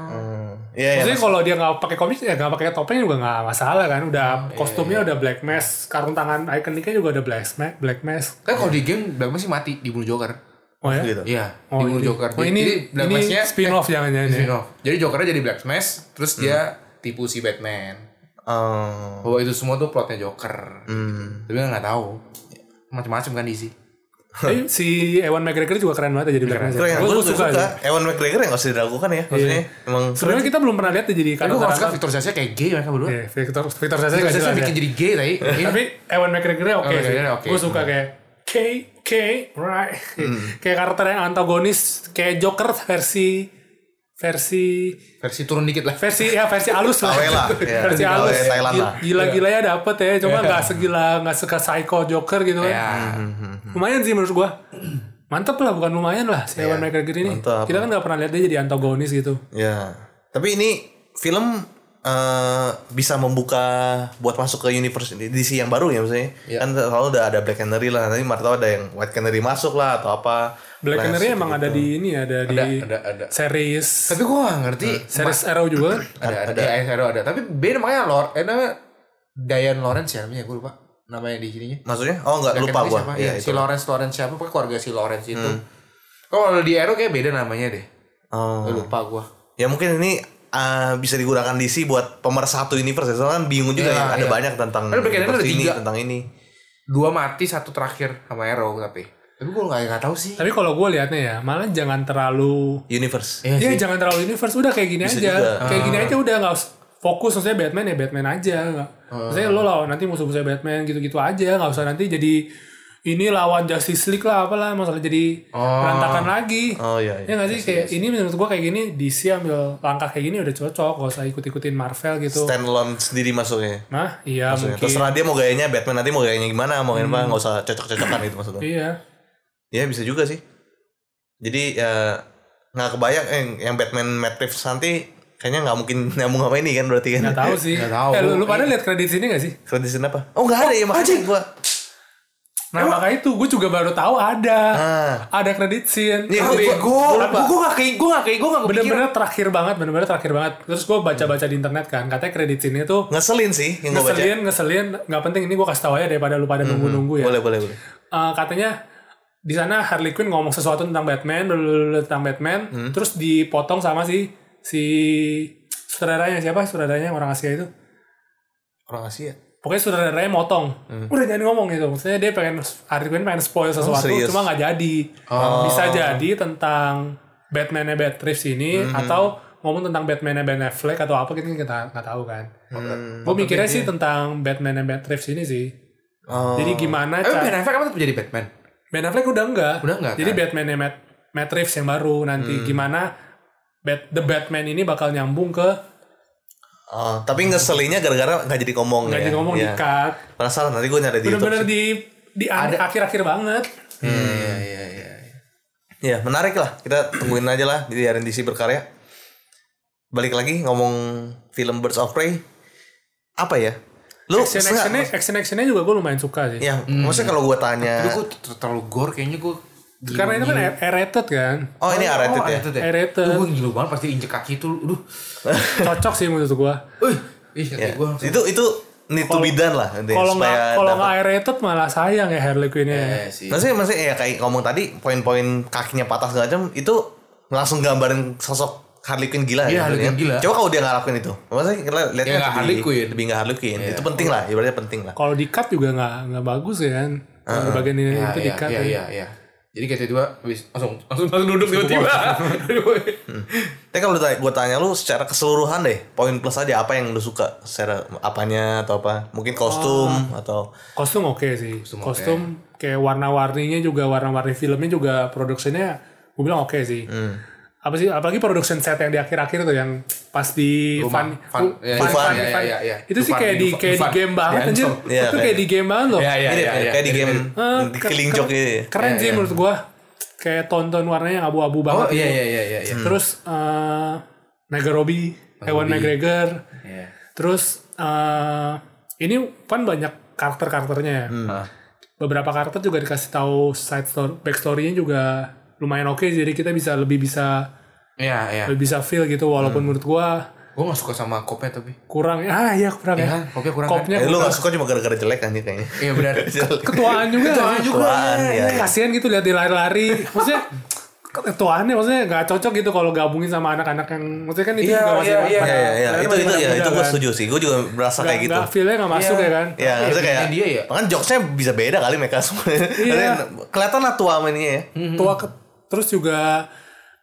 Iya, iya. Maksudnya mas- kalau dia nggak pakai komik ya nggak pakai topeng juga nggak masalah kan. Udah Oh, kostumnya iya, udah black mask, karung tangan ikoniknya juga udah black mask, black mask. Kan kalau di game Black Mask sih mati dibunuh Joker. Oh ya. gitu. Iya, Oh, dibunuh ini, Joker. oh, ini, Jadi Black ini Mask-nya spin off jangan jangan. spin off. Jadi Jokernya jadi Black Mask, terus dia tipu si Batman. Oh. Bahwa itu semua tuh plotnya Joker. Hmm. Tapi nggak tahu. Macam-macam kan DC. Tapi si Ewan McGregor juga keren banget ya jadi black. Keren, Gue gue suka. suka. Ewan McGregor yang gak usah diragukan ya. Maksudnya emang Sebenarnya kita belum pernah lihat dia jadi Tapi gue kalau karakter. suka Victor Sasha kayak gay mereka berdua. Iya, Victor Victor Sasha Victor Sasha jelas bikin ya. jadi gay tadi. Iya. Tapi Ewan McGregor oke sih. Gue suka kayak K K right. Hmm. kayak karakter yang antagonis kayak Joker versi versi versi turun dikit lah. versi ya versi halus lah. Lah, ya. versi Awe halus. Thailand lah. Gila-gilanya dapet ya, cuma nggak segila nggak suka psycho Joker gitu kan. Ya. Lumayan sih menurut gua. Mantep lah, bukan lumayan lah si Ewan McGregor ini. Mantap. Kita kan nggak pernah lihat dia jadi antagonis gitu. Ya. Tapi ini film eh, bisa membuka buat masuk ke universe DC yang baru ya maksudnya. Iya. Kan selalu udah ada Black Canary lah. Nanti Marta ada yang White Canary masuk lah atau apa. Black Canary gitu. emang ada di ini ada, di ada, ada. series Tapi gue gak ngerti. series Arrow juga kan. Ada, ada, ada. Hero ada. Tapi beda namanya Lord, eh namanya Diane Lawrence ya namanya gue lupa namanya di sininya. Maksudnya? Oh enggak Black lupa gua. siapa? Iya, itu. si Lawrence Lawrence siapa? Pokoknya keluarga si Lawrence itu. Kalau di Arrow kayak beda namanya deh. Oh. Gue lupa gue. Ya mungkin ini eh, bisa digunakan DC buat pemersatu universe. ya. Soalnya kan bingung juga Iya, ya. Ada iya. banyak tentang Ada ini, tiga. tentang ini. Dua mati, satu terakhir sama Arrow tapi. Tapi gue gak, gak tahu sih. Tapi kalau gue liatnya ya, malah jangan terlalu Universe. Iya Iya jangan terlalu universe udah kayak gini Bisa aja. juga. Kayak gini aja udah nggak us- fokus maksudnya Batman ya Batman aja nggak. Maksudnya lo lawan nanti musuh-musuh Batman gitu-gitu aja nggak usah nanti jadi ini lawan Justice League lah apalah masalah jadi berantakan lagi. Oh iya. Ya iya. nggak sih kayak ini menurut gua kayak gini DC ambil langkah kayak gini udah cocok gak usah ikut-ikutin Marvel gitu. Standalone sendiri masuknya. Nah iya Maksudnya. mungkin. Terserah dia mau gayanya Batman nanti mau gayanya gimana, mau gayanya apa, nggak usah cocok-cocokan gitu maksudnya. Iya. Ya bisa juga sih. Jadi ya nggak kebayang eh, yang Batman Matt Reeves nanti kayaknya nggak mungkin nyambung sama ini kan berarti kan. Nggak tahu sih. Nggak tahu. Eh, lu, lu pada lihat kredit sini gak sih? Kredit apa? Oh nggak ada ya makanya gua. Nah makanya itu gue juga baru tahu ada. Ah. Ada kredit scene. Gua- bego. gua lupa. Gue gak kayak gue gak kayak gue gak kepikiran. Bener-bener terakhir banget, bener-bener terakhir banget. Terus gue baca-baca di internet kan, katanya kredit scene itu Ngeselin sih yang gua baca. ngeselin, ngeselin, nggak penting ini gue kasih tahu aja daripada lu pada nunggu-nunggu ya. Boleh boleh boleh. Eh, katanya di sana Harley Quinn ngomong sesuatu tentang Batman, blablabla tentang Batman, terus dipotong sama si si sutradaranya siapa? Sutradaranya orang Asia itu. Orang Asia. Pokoknya sutradaranya motong. Udah jangan ngomong gitu. Maksudnya dia pengen Quinn pengen spoil sesuatu, serius? cuma nggak jadi. Bisa jadi tentang Batman-nya Bat Reeves ini atau ngomong tentang Batman-nya Ben Affleck atau apa gitu kita nggak tahu kan. Gue mikirnya sih tentang Batman-nya Bat Reeves ini sih. Oh. Jadi gimana cara Ben Affleck tetap jadi Batman. Ben Affleck udah enggak. Udah enggak, Jadi kan? Batman-nya Matt, Matt Reeves yang baru nanti gimana Bat, The Batman ini bakal nyambung ke Oh, tapi ngeselinnya gara-gara nggak jadi ngomong nggak ya. jadi ngomong Iya. di cut. Penasaran nanti gue nyari di YouTube. Bener-bener sih. di di akhir-akhir banget. Iya iya iya iya. Ya menarik lah. Kita tungguin aja lah di RNDC berkarya. Balik lagi ngomong film Birds of Prey. Apa ya? Lu Action actionnya action actionnya juga gue lumayan suka sih. Ya, maksudnya kalau gue tanya Tapi gue terlalu gore kayaknya gue. Karena itu kan R-rated kan. Oh ini R-rated ya? R-rated. Gue ngilu banget pasti injek kaki itu. Aduh. Cocok sih menurut gue. Wih. Ih kaki Ya. gue. Itu itu need to be done lah nanti, Kalau supaya nggak kalau nggak R-rated malah sayang ya Harley Quinn-nya. Eh sih. Maksudnya, maksudnya ya kayak ngomong tadi poin-poin kakinya patah segala macam itu langsung gambarin sosok Harley Quinn gila Iya, ya, Harley kan? Quinn gila. Coba kalau dia nggak lakuin itu, maksudnya kita lihatnya Ya, Harley Quinn. lebih nggak Harley Quinn. Iya. Itu penting lah, ibaratnya penting lah. Kalau di cut juga nggak nggak bagus ya kan. Kalau di bagian ini Iya itu di iya cut. iya ya. iya iya. Jadi kayak tiba-tiba habis langsung langsung langsung duduk tiba-tiba. Tapi kalau gue tanya lu secara keseluruhan deh, poin plus aja apa yang lu suka secara apanya atau apa? Mungkin kostum atau Kostum oke sih. Kostum, kayak warna-warninya juga warna-warni filmnya juga produksinya gue bilang oke sih. Apa sih apalagi production set yang di akhir-akhir tuh yang pas di Rumah, fun, fun, ya, fun, fun, ya, fun. ya, ya. Itu sih kayak di kayak di game banget anjir. Iya, Itu kayak- di game banget loh. Iya, iya, kayak di game Eh, di ke- killing ke- joke gitu. Keren sih menurut gua. Kayak tonton warnanya yang abu-abu Oh banget. iya gitu. iya iya iya iya. Terus eh Naga Robbie, Ewan McGregor. Iya. Terus eh ini kan banyak karakter-karakternya ya. Ah. Beberapa karakter juga dikasih tahu side story, backstory-nya juga lumayan oke jadi kita bisa lebih bisa Iya iya. lebih bisa feel gitu walaupun menurut gua Gue gak suka sama kopnya tapi. kurang ah iya kurang Iya ya. kan? Kopnya kurang Kopnya Eh, lu gak suka cuma gara-gara jelek anjir kayaknya. Iya benar. ketuaan juga. Ketuaan juga. Ketuaan, ya. Kasihan gitu lihat dia lari-lari. Maksudnya ketuaannya maksudnya nggak cocok gitu kalau gabungin sama anak-anak yang maksudnya kan itu Iya, juga masih iya, iya. Iya iya iya, itu itu ya itu gue kan. setuju sih. Gue juga merasa kayak gitu. Nggak feel-nya nggak masuk Iya. ya kan. Ya, maksudnya kayak dia ya. Bahkan jokesnya bisa beda kali mereka semua. Iya. Kelihatan lah tua mainnya ya. tua ke- terus juga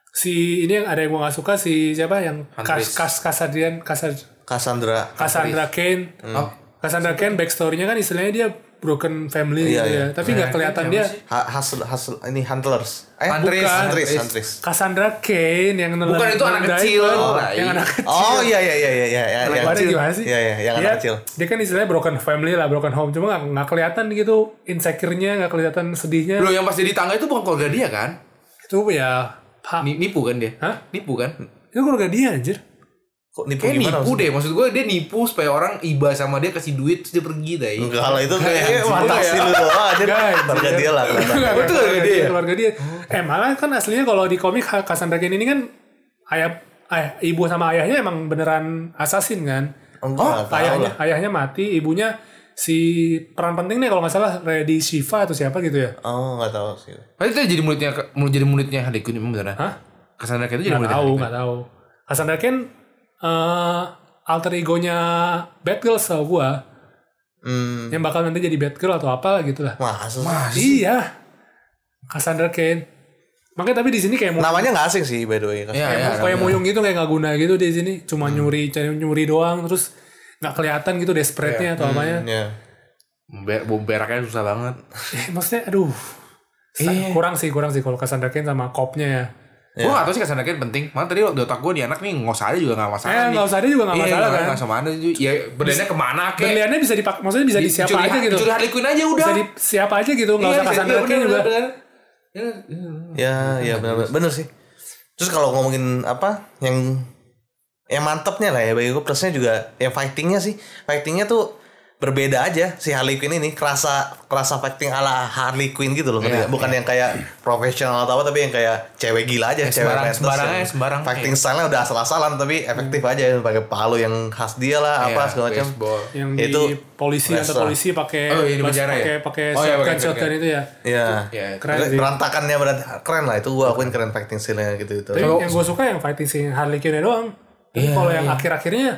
si ini yang ada yang gue nggak suka si siapa yang Huntress. kas kas Kasadian Kasad Cassandra. Cassandra Kane Oh. Cassandra Kane backstorynya kan istilahnya dia broken family Iya, gitu iya. ya tapi nggak kelihatan dia Ha- Hasil hasil ini Huntlers. Eh, Huntress, bukan. Huntress, Huntress. Cassandra Kane yang nelen- Bukan, itu anak kecil. Oh, yang iya. anak kecil Oh iya iya iya iya iya iya. Anak iya. kecil gimana sih? Iya iya, yang dia, anak kecil. dia kan istilahnya broken family lah, broken home. Cuma nggak nggak kelihatan gitu insecure-nya, nggak kelihatan sedihnya. Bro yang pas jadi tangga itu bukan keluarga dia kan? Itu ya, Ni- Nipu kan dia? Hah? Nipu kan? itu keluarga dia anjir. Kok nipu Kayak gimana? nipu maksudnya? deh, maksud gue dia nipu supaya orang iba sama dia kasih duit terus dia pergi deh. Enggak lah itu Kayak kayak anjing. fantasi lu doang aja. Keluarga dia lah. Betul, keluarga keluarga dia. Keluarga dia. Eh malah kan aslinya kalau di komik Cassandra Kane ini kan ayah, ayah ibu sama ayahnya emang beneran assassin kan. Tahu ayahnya ayahnya mati, ibunya si peran penting nih kalau nggak salah Lady Shiva atau siapa gitu ya. Oh enggak tahu sih. Tapi itu jadi muridnya murid jadi muridnya Harley Quinn emang beneran? Hah? Cassandra Kane itu jadi Nggak muridnya tahu, nggak tahu. Cassandra Kane eh alter egonya Batgirl setahu gua Hmm. yang bakal nanti jadi Batgirl atau apa gitu lah. Masa sih? Iya. Cassandra Kane. Makanya tapi di sini kayak mau Namanya nggak asing sih by the way. Iya, kayak, iya. kayak moyong gitu kayak nggak guna gitu di sini. Cuma nyuri cari nyuri doang terus nggak kelihatan gitu desperate-nya atau apanya. Iya. Ber bom beraknya susah banget. Eh, maksudnya aduh. Iya. Kurang sih, kurang sih kalau Cassandra Kane sama kopnya ya. Gue gak tau sih Cassandra Kane penting. Malah tadi di otak gue nih anak nih nggak usah ada juga gak masalah Eh, nih. nggak usah ada juga nggak Iya, masalah nggak- kan. nggak sama ada juga. Ya berliannya ke mana kek? Berliannya bisa dipak maksudnya bisa di siapa Dicuri- aja gitu. Dicuri Harley Quinn aja udah. Bisa di siapa aja gitu, nggak Iya, usah Cassandra Kane juga. Ya, ya benar benar sih. Terus kalau ngomongin apa yang yang mantepnya lah ya bagi gue plusnya juga yang fightingnya sih fightingnya tuh berbeda aja si Harley Quinn ini kerasa kerasa fighting ala Harley Quinn gitu loh Iya, nggak? bukan yang kayak profesional atau apa tapi yang kayak cewek gila aja cewek sembarang- sembarang yang aja, sembarang. fighting style-nya udah asal-asalan tapi efektif aja pakai palu yang khas dia lah apa Iya, segala macam. Yang Itu di polisi atau wrestler. polisi pakai Oh, iya, penjara ya? pakai pakai Oh, iya, shotgun pakai shotgun shotgun. itu ya. ya Ya, Keren sih. berantakannya berarti keren lah itu gua akuin keren fighting style-nya gitu itu Tapi yang gue suka yang fighting scene Harley Quinn doang. Tapi Iya, kalau yang iya. akhir-akhirnya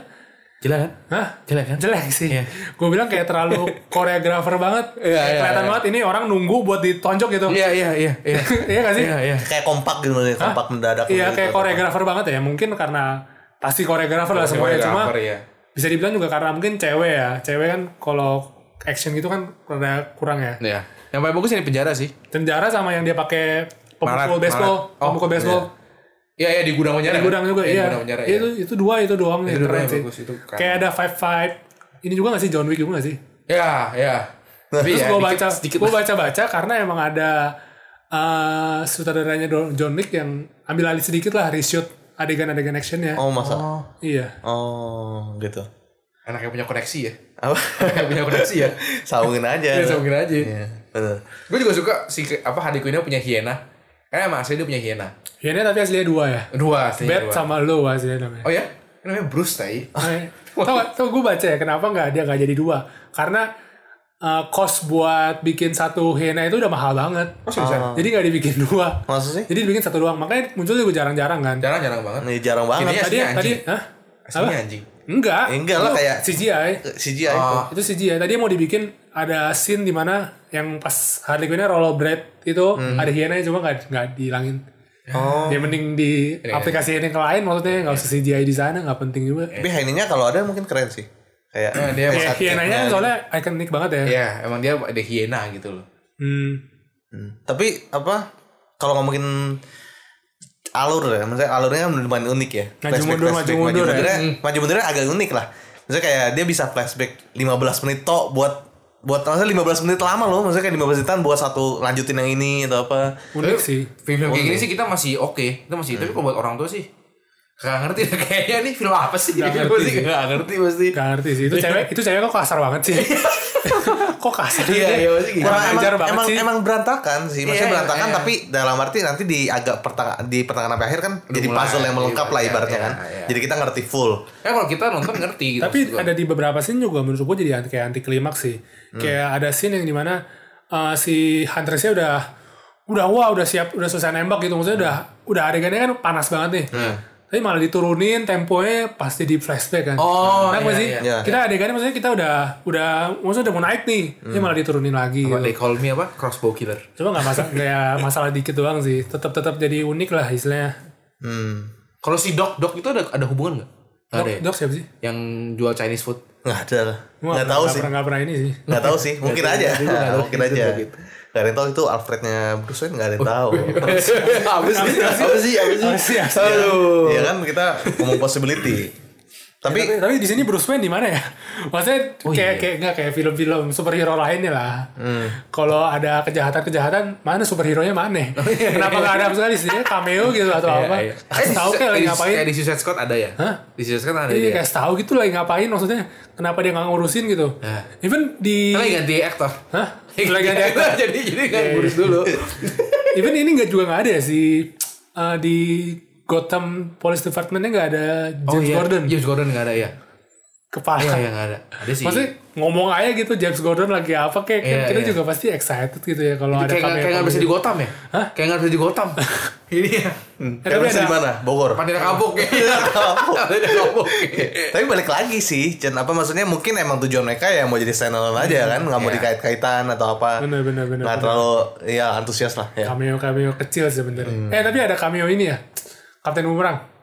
Jelek kan? Hah? Jelek kan? Jelek sih. Iya. Gue bilang kayak terlalu koreografer banget. Iya, Kayak iya, kelihatan iya. banget ini orang nunggu buat ditonjok gitu. Iya, iya, iya. Iya, Iya gak sih? iya. iya. kayak kompak gitu nih kompak mendadak Iya gitu. kayak koreografer banget ya. Mungkin karena pasti koreografer lah semuanya cuma iya. bisa dibilang juga karena mungkin cewek ya. Cewek kan kalau action gitu kan rada kurang ya. Iya. Yang paling bagus ini penjara sih. Penjara sama yang dia pakai pemukul Maret, baseball, Maret. Oh, pemukul baseball. Iya, iya di gudang penjara. Di gudang juga Iya, iya. gudang penjara. itu itu dua itu doang nih Itu keren sih. bagus, itu keren. Kayak ada five five. Ini juga gak sih John Wick juga gak sih? Iya, iya. Tapi Terus ya, gue baca, sedikit gue baca baca karena emang ada eh sutradaranya John Wick yang ambil alih sedikit lah reshoot adegan-adegan actionnya. oh masa Iya. oh gitu anak yang punya koneksi ya. apa Anak yang punya koneksi ya. sambungin aja Iya, mungkin aja. Iya, bener. Gue juga suka si apa Harley Quinn punya hiena. Karena emang asli dia punya hiena. Ini tapi aslinya dua ya. Dua asli. Bat sama lo aslinya namanya. Oh ya? Namanya Bruce tai. Eh, Tau gak, tau gue baca ya kenapa nggak dia nggak jadi dua? Karena eh, cost buat bikin satu Hena itu udah mahal banget. Oh seriusan? Jadi nggak dibikin dua. Masa sih? Jadi dibikin satu doang. Makanya muncul juga jarang-jarang kan. Jarang-jarang banget. Ini jarang banget. Ini Tadi aslinya tadi, anjing. hah? Aslinya anjing. Enggak. Enggak lah, kayak- CGI. CGI Oh. Itu CGI. Tadi mau dibikin ada scene di mana yang pas Harley Quinn-nya rollerblade itu ada hiena cuma nggak nggak dihilangin. Oh. Dia mending di aplikasi ini ke lain maksudnya nggak usah CGI di sana nggak penting juga. Tapi Haininya kalau ada mungkin keren sih. Kayak Nah, dia Ya, hienanya soalnya ikonik banget ya. Iya, emang dia ada hiena gitu loh. Hmm. Hmm. Tapi apa kalau ngomongin alur ya, maksudnya alurnya kan lumayan unik ya. Maju mundur, maju mundur ya. mundurnya, maju mundurnya agak unik lah. Maksudnya kayak dia bisa flashback 15 menit tok buat buat maksudnya 15 menit lama loh, maksudnya kayak 15 menitan buat satu lanjutin yang ini atau apa. Unik sih. Film kayak gini sih kita masih oke, kita masih. Tapi kalau buat orang tua sih Gak ngerti kayaknya nih film apa sih Nggak Film ngerti sih sih. Gak ngerti pasti Gak ngerti sih. Itu cewek itu cewek kok kasar banget sih. kok kasar Iya, iya, pasti gitu. Kurang emang, ajar banget emang, sih. emang berantakan sih, maksudnya Iya, berantakan iya. tapi dalam arti nanti di agak pertengah di pertengahan sampai akhir kan jadi mulai, puzzle yang melengkap lah iya, ibaratnya iya, kan. iya. Jadi kita ngerti full. Ya kalau kita nonton ngerti gitu Tapi ada di beberapa scene juga menurut gue jadi anti, kayak anti klimaks sih. Kayak ada scene yang di mana uh, si Huntressnya udah udah wah udah siap udah selesai nembak gitu maksudnya udah udah adegannya kan panas banget nih. Tapi malah diturunin temponya pasti di flashback kan. Oh, Nah, iya, sih? iya. Iya. Kita adegannya maksudnya kita udah udah maksudnya udah mau naik nih. Ini malah diturunin lagi. Apa, gitu. They call me apa? Crossbow killer Coba nggak masalah kayak masalah dikit doang sih. Tetap tetap jadi unik lah istilahnya. Hmm. Kalau si Doc, Doc itu ada ada hubungan gak? Gak Dok, ada ya? dok siapa sih? Yang jual Chinese food Nggak ada lah. Nggak tahu sih. Pernah, nggak pernah ini sih. Nggak tahu sih. Mungkin Nggak aja. nggak tahu. Mungkin aja. Gak ada yang tahu itu Alfrednya Bruce Wayne nggak ada yang tahu. Apa sih? Apa sih? Apa sih? Aduh. Iya kan kita ngomong possibility. Tapi tapi, tapi di sini Bruce Wayne di mana ya? Maksudnya Oh, kayak iya. kayak nggak kayak film-film superhero lainnya lah. Hmm. Kalau ada kejahatan-kejahatan, mana superhero-nya mana? Kenapa nggak ada sekali sih cameo gitu atau apa? Oh, Iya, iya. Kasih tahu kayak lagi ngapain? Kayak di Suicide Squad ada ya? Hah? Di Suicide Squad ada Iya, dia. kayak tahu gitu lagi ngapain maksudnya? Kenapa dia nggak ngurusin gitu? Nah. Even di Kan lagi ganti aktor. Hah? Lagi ganti aktor. jadi jadi nggak ngurus dulu. Even ini nggak juga nggak ada ya si eh, di Gotham Police Department-nya nggak ada James oh, iya. Gordon James Gordon nggak ada ya? Kepala. Iya nggak ada. Ada sih. Maksudnya ngomong aja gitu James Gordon lagi apa kayak Iya, kita iya. juga pasti excited gitu ya kalau ada kayak nggak- kayak nggak bisa di Gotham ya? Hah? Kayak nggak bisa di Gotham. Ini ya. Eh, Kayak tapi bisa ada- di mana? Bogor. Ya. Pandira kabuk. Tapi balik lagi sih, Chen apa maksudnya mungkin emang tujuan mereka ya mau jadi standalone aja kan, nggak mau Iya. dikait-kaitan atau apa. Bener bener bener. Nggak terlalu ya antusias lah ya. Cameo cameo kecil sebenarnya. Eh tapi ada cameo ini ya. Kapten Boomerang.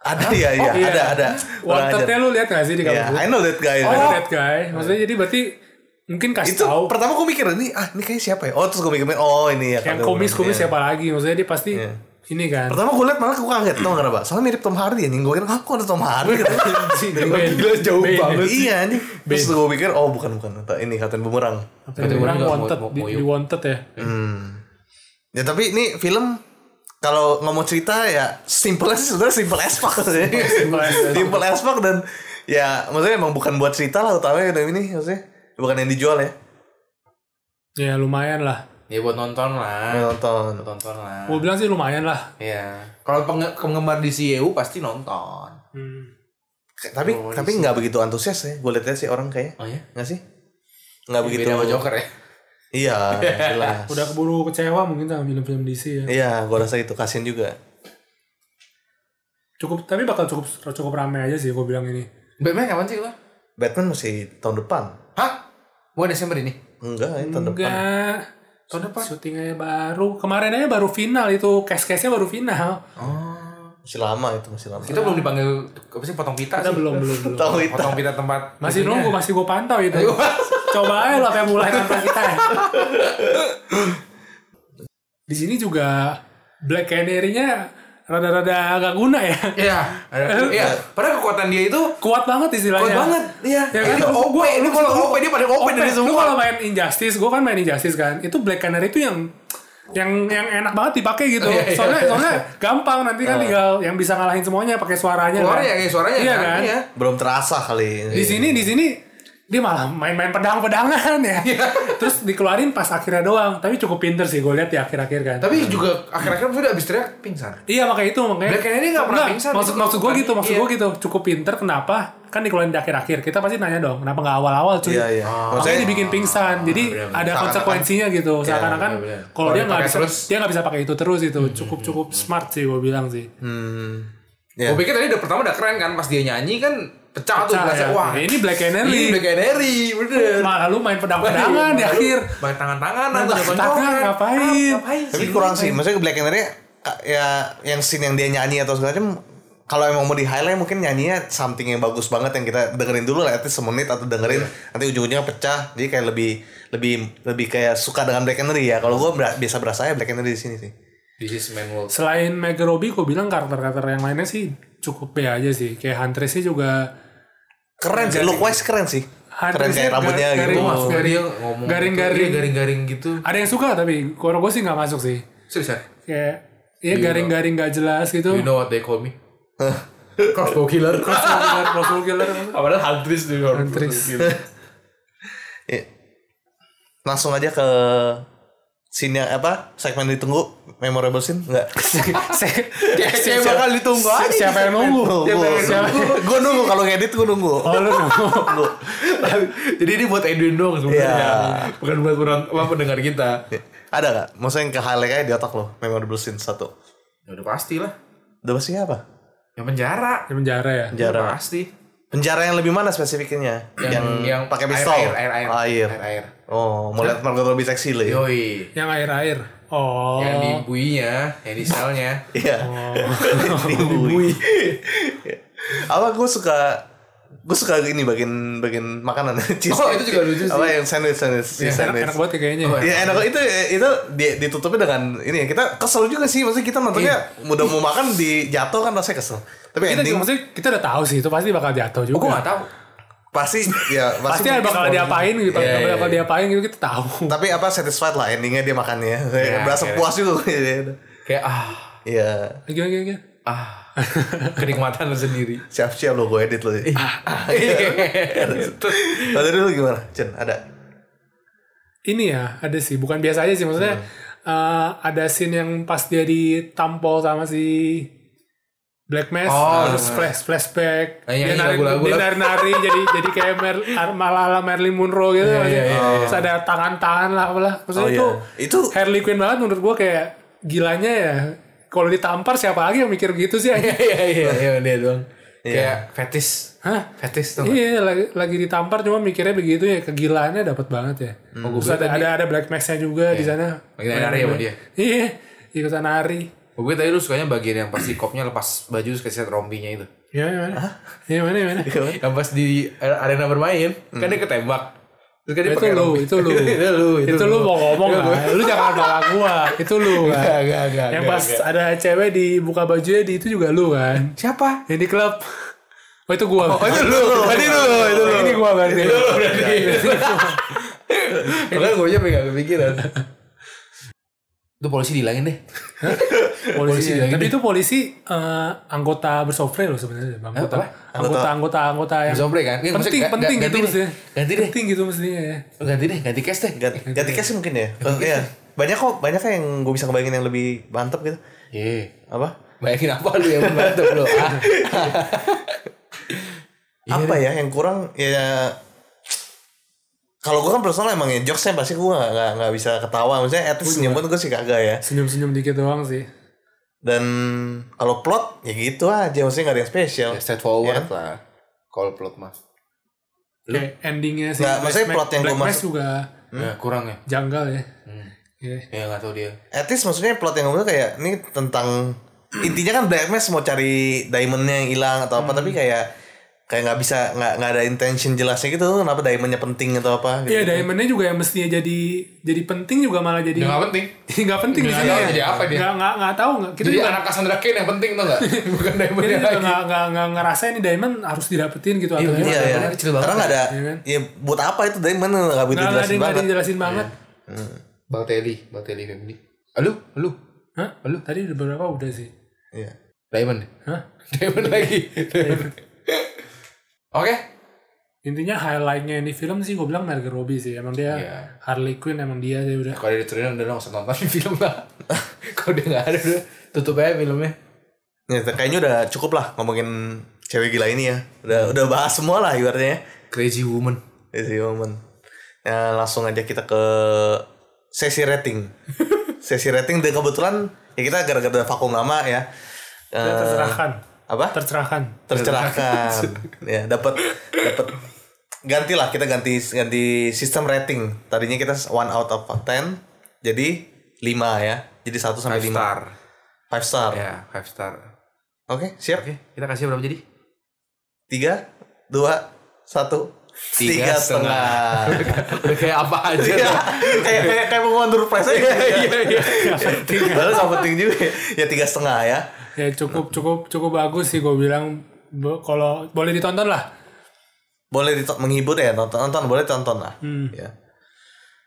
Ada ya, iya, iya. ada ada. Wanted-nya lu lihat gak sih di Ya, kampus? I know that guy. Oh, that guy. Maksudnya jadi berarti mungkin kasih itu tahu pertama gue mikir ini ah ini kayak siapa ya? Oh terus gue mikir oh ini ya. yang Captain komis-komis Boomerang. siapa lagi? Maksudnya dia pasti Iya. ini kan. Pertama gue liat malah gue kaget tau gak kenapa? Soalnya mirip Tom Hardy anjing. Gue kira ah kok ada Tom Hardy gitu. Gila jauh Ben. banget. iya anjing. Terus gue pikir oh bukan bukan ini Captain. Kapten Kapten Boomerang Boomerang wanted di wanted ya. Hmm. Ya tapi ini film kalau ngomong cerita ya simple sih sebenarnya simple as fuck sih. Simple as fuck. simple as fuck dan ya maksudnya emang bukan buat cerita lah utamanya film ini maksudnya bukan yang dijual ya. Ya lumayan lah. Ya buat nonton lah. Yang nonton. Buat nonton lah. Gue bilang sih lumayan lah. Iya. Kalau penggemar di CEU pasti nonton. Hmm. Tapi Oh, tapi nggak begitu antusias ya. Gue liatnya sih orang kayak Oh ya? nggak sih? Nggak begitu. Beda sama Joker ya? Iya, jelas. Udah keburu kecewa mungkin sama film-film DC ya. Iya, gue rasa itu kasian juga. Cukup tapi bakal cukup cukup ramai aja sih gue bilang ini. Batman kapan sih lo? Batman masih tahun depan. Hah? Bukan Desember ini? Enggak, ini tahun depan. Enggak. Tahun depan? Syutingnya baru. Kemarin aja baru final itu. Case-case-nya baru final. Oh. Masih lama itu, masih lama. Kita belum dipanggil apa sih potong pita Kita sih? belum belum belum. Potong pita tempat. Masih nunggu, masih gue pantau itu. Coba aja lah kayak mulai tanpa kita ya. Di sini juga Black Canary-nya rada-rada agak guna ya. Iya, iya. Padahal kekuatan dia itu Kuat banget istilahnya. kuat banget. Iya. Ya kan? Ini OP, ini kalau OP dia pada OP dari Lu semua. kalau main Injustice, gue kan main Injustice kan. Itu Black Canary itu yang yang yang enak banget dipakai gitu. Iya, iya. Soalnya soalnya gampang nanti kan tinggal yang bisa ngalahin semuanya pakai suaranya Suaranya, kan. kayak suaranya Iya kan? kan? Iya. Belum terasa kali. Di sini di sini dia malah main-main pedang-pedangan ya. Iya. Terus dikeluarin pas akhirnya doang. Tapi cukup pinter sih gue lihat di akhir-akhir kan. Tapi juga akhir-akhir sudah habis teriak pingsan. Iya makanya itu makanya. Black Canary nggak pernah pingsan. Maksud maksud gue gitu, maksud iya. gue gitu. Cukup pinter kenapa? Kan dikeluarin di akhir-akhir. Kita pasti nanya dong, kenapa nggak awal-awal cuy? Iya, iya. Makanya dibikin pingsan. Jadi bener-bener. ada konsekuensinya gitu. Seakan-akan kalau Kalau dia nggak bisa terus- dia nggak bisa pakai itu terus itu. Cukup cukup smart sih gue bilang sih. Hmm. Ya. Gue pikir tadi udah pertama udah keren kan pas dia nyanyi kan Pecah, tuh gelasnya. ya. Wah. Ini Black Canary. Ini Black Canary, bener. Malah lu main pedang-pedangan di akhir. Main tangan-tangan, Main tonjok-tonjokan. tangan, ngapain? Ngapain Tapi kurang sih, maksudnya Black Canary ya yang scene yang dia nyanyi atau segala macam kalau emang mau di highlight mungkin nyanyinya something yang bagus banget yang kita dengerin dulu lah itu semenit atau dengerin nanti ujung-ujungnya pecah jadi kayak lebih lebih lebih kayak suka dengan Black Canary ya kalau gue biasa berasa ya Black Canary di sini sih This is man world. Selain Margot Robbie, gue bilang karakter-karakter yang lainnya sih cukup B aja sih. Kayak Huntress sih juga keren sih look wise keren sih keren Huntress kayak rambutnya gitu garing- Masuk garing- dia ngomong garing-garing. gitu. Iya, garing-garing gitu. Ada yang suka tapi kalau gue sih nggak masuk sih. Seriusan? Kayak Iya garing-garing gak jelas gitu. You know what they call me? Crossbow killer. Crossbow killer, crossbow killer. Padahal Huntress tuh. Huntress. Ya. langsung aja ke scene yang apa segmen ditunggu memorable scene enggak Kayak bakal ditunggu aja. Siapa yang nunggu? Gue nunggu kalau ngedit gue nunggu Oh lu nunggu. Jadi ini buat Edwin dong sebenarnya. Iya. Bukan buat kurang apa pendengar kita. ada gak maksudnya yang ke highlight aja di otak lo memorable scene satu Ya udah pasti lah. udah pasti apa Yang penjara. Di penjara ya. penjara pasti. penjara yang lebih mana spesifiknya Yang yang pakai pistol Air, air, air. Air, air. Oh mau lihat Margot Robbie seksi lo ya Yoi. Yang air-air. Oh. Yang di buinya, yang di selnya. iya Dibui. apa gue suka gue suka ini bagian bagian makanan cheese Oh, itu juga lucu sih. apa yang sandwich sandwich cheese Enak, sandwich enak banget ya kayaknya. Oh, Ya enak itu itu di- ditutupnya dengan ini ya kita kesel juga sih maksudnya kita nontonnya mudah mau makan di jatuh kan rasanya kesel tapi Kita ending juga, maksudnya kita udah tahu sih itu pasti bakal jatuh juga. Oh, gue gak tau. Pasti ya Pasti ada bakal diapain gitu, Iya, iya, bakal iya. diapain gitu kita tahu. tapi apa satisfied lah endingnya dia makannya Ya, berasa kayak- puas juga Kayak ah, iya Gimana gimana? gimana? ah. Kenikmatan sendiri. siap siap lo gue edit lo Lalu dari lu gimana Chen ada Ini ya ada sih, bukan biasa aja sih maksudnya. eh, ada scene yang pas dia ditampol sama si Black Mask Oh, terus flash flashback Ah, dia nyanyi nari lagu-lagu dia lah. nari nari jadi jadi kayak Mer, malah ala Marilyn Monroe gitu Iya, maksudnya. iya, iya, terus ada tangan-tangan lah apalah maksudnya Oh, itu iya. Itu- Harley Quinn banget menurut gua kayak gilanya ya kalau ditampar siapa lagi yang mikir gitu sih anjing? Iya, iya, iya, dia doang. Kayak fetis. Hah? Fetis tuh. Iya lagi, lagi ditampar cuma mikirnya begitu ya kegilaannya dapat banget ya. Oh, Terus ada, ada ada Black Max-nya juga di sana. Lagi nari sama dia. Iya, ikutan nari. Gue tadi lu sukanya bagian yang pas si kopnya lepas baju terus kasih rompinya itu. Iya, mana? Iya, mana, mana? Yang pas di arena bermain, kan dia ketembak. Terus kan dia Itu lu, itu lu. itu lu, Itu lu mau ngomong lah. Lu jangan bawa gua. Itu lu Enggak, kan. enggak, enggak. Yang enggak, pas enggak. ada cewek dibuka bajunya di itu juga lu kan. Siapa? Yang di klub. Oh itu gua. Oh, itu lu. Tadi lu, itu lu. Ini gua berarti. Itu lu berarti. Makanya gue aja gak kepikiran. Itu polisi dihilangin deh. polisi. lagi Tapi deh. itu polisi eh, anggota bersofre loh sebenarnya, Bang. Anggota, anggota, anggota, anggota yang Bersofre kan? Iya, penting, penting gitu ganti deh. mestinya. Ganti deh. Penting gitu mestinya ya. Oh, ganti deh, ganti cash deh. ganti, ganti case mungkin ya Iya. banyak kok banyak yang gue bisa ngebayangin yang lebih mantep gitu Iya. apa Bayangin apa lu yang mantep lu? Ah. apa ya yang kurang ya kalau gue kan personal emang ya jokesnya pasti gue gak, gak, gak bisa ketawa maksudnya at least senyum pun gue sih kagak ya Senyum-senyum dikit doang sih. dan kalau plot ya gitu aja maksudnya gak ada yang spesial Ya, straightforward lah. Kalau plot mah. Kayak endingnya sih. Nggak, maksudnya Black plot yang Mask masuk- juga Ya, kurang ya. janggal ya. Hmm. Iya. Ya gak tau dia. at least maksudnya plot yang gue kayak ini tentang intinya kan Black Mask mau cari diamondnya yang hilang atau apa tapi kayak kayak nggak bisa nggak nggak ada intention jelasnya gitu kenapa diamondnya penting atau apa gitu. Iya, diamondnya juga yang mestinya jadi jadi penting juga malah jadi Ya gak penting. Jadi nggak penting Nggak di sini tahu ya. jadi apa dia. Nggak nggak nggak tahu nggak. Kita Jadi juga anak Cassandra Cain yang penting tuh gak? Bukan kita diamondnya juga lagi. nggak nggak nggak ngerasa ini diamond harus didapetin gitu atau Iya, gimana. Iya, iya. Diamondnya kecil banget Karena nggak ada, Iya kan? ya buat apa itu diamond nggak begitu Nggak nggak ada jelasin nggak banget. dijelasin banget. Bang Teli, Bang Teli family. Halo, halo. Hah? Lu tadi udah berapa udah sih? Iya. Diamond. Hah? Diamond lagi. Oke. Intinya highlightnya di film sih gue bilang Margot Robbie sih. Emang dia Iya. Harley Quinn emang dia sih udah. Kalau dia diturunin udah nggak usah nonton film lah. Kalau dia nggak ada udah tutup aja filmnya. Ya, kayaknya udah cukup lah ngomongin cewek gila ini ya. Udah udah bahas semua lah ibaratnya. ya. Crazy Woman. Easy moment. Ya, langsung aja kita ke sesi rating. sesi rating dan kebetulan ya kita gara-gara vakum lama ya. Kita Eh, terserahkan. Apa? Tercerahkan. tercerahkan ya dapat dapat ganti lah kita ganti ganti sistem rating tadinya kita one out of 10 jadi 5 ya jadi 1 sampai 5 Five star. 5 star Ya, five star. oke siap Oke, kita kasih berapa jadi? tiga dua satu tiga Tiga setengah Udah kayak apa aja. Iya, kayak kayak kayak pengumuman surprise aja Iya, iya. Padahal gak penting juga ya. ya tiga setengah ya Ya cukup cukup cukup bagus sih gue bilang Bo- kalau boleh ditonton lah. boleh diton menghibur ya nonton nonton boleh tonton lah ya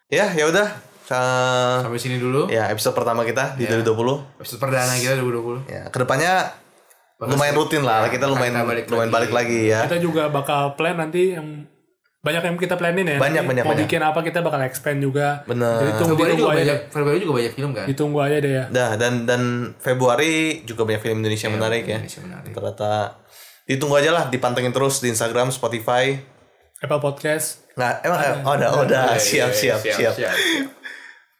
ya ya udah Sa- Sampai sini dulu. ya episode pertama kita di 2020 Episode perdana kita 2020. Ya, ke depannya lumayan rutin lah. Kita lumayan kita balik lumayan lagi. balik lagi ya. Kita juga bakal plan nanti yang banyak yang kita planin ya. Banyak, banyak, Mau banyak. bikin apa kita bakal expand juga. Bener. Jadi tunggu, Februari ditunggu juga aja banyak, deh. Februari juga banyak film kan? Ditunggu aja deh ya. Dah dan dan Februari juga banyak film Indonesia menarik ya. Indonesia menarik. Ternyata ditunggu aja lah, dipantengin terus di Instagram, Spotify. Apple Podcast. Nah, emang eh, oh, udah udah Iya, siap iya, siap siap.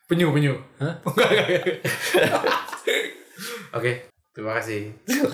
Penyu, penyu. Hah? Oke, terima kasih.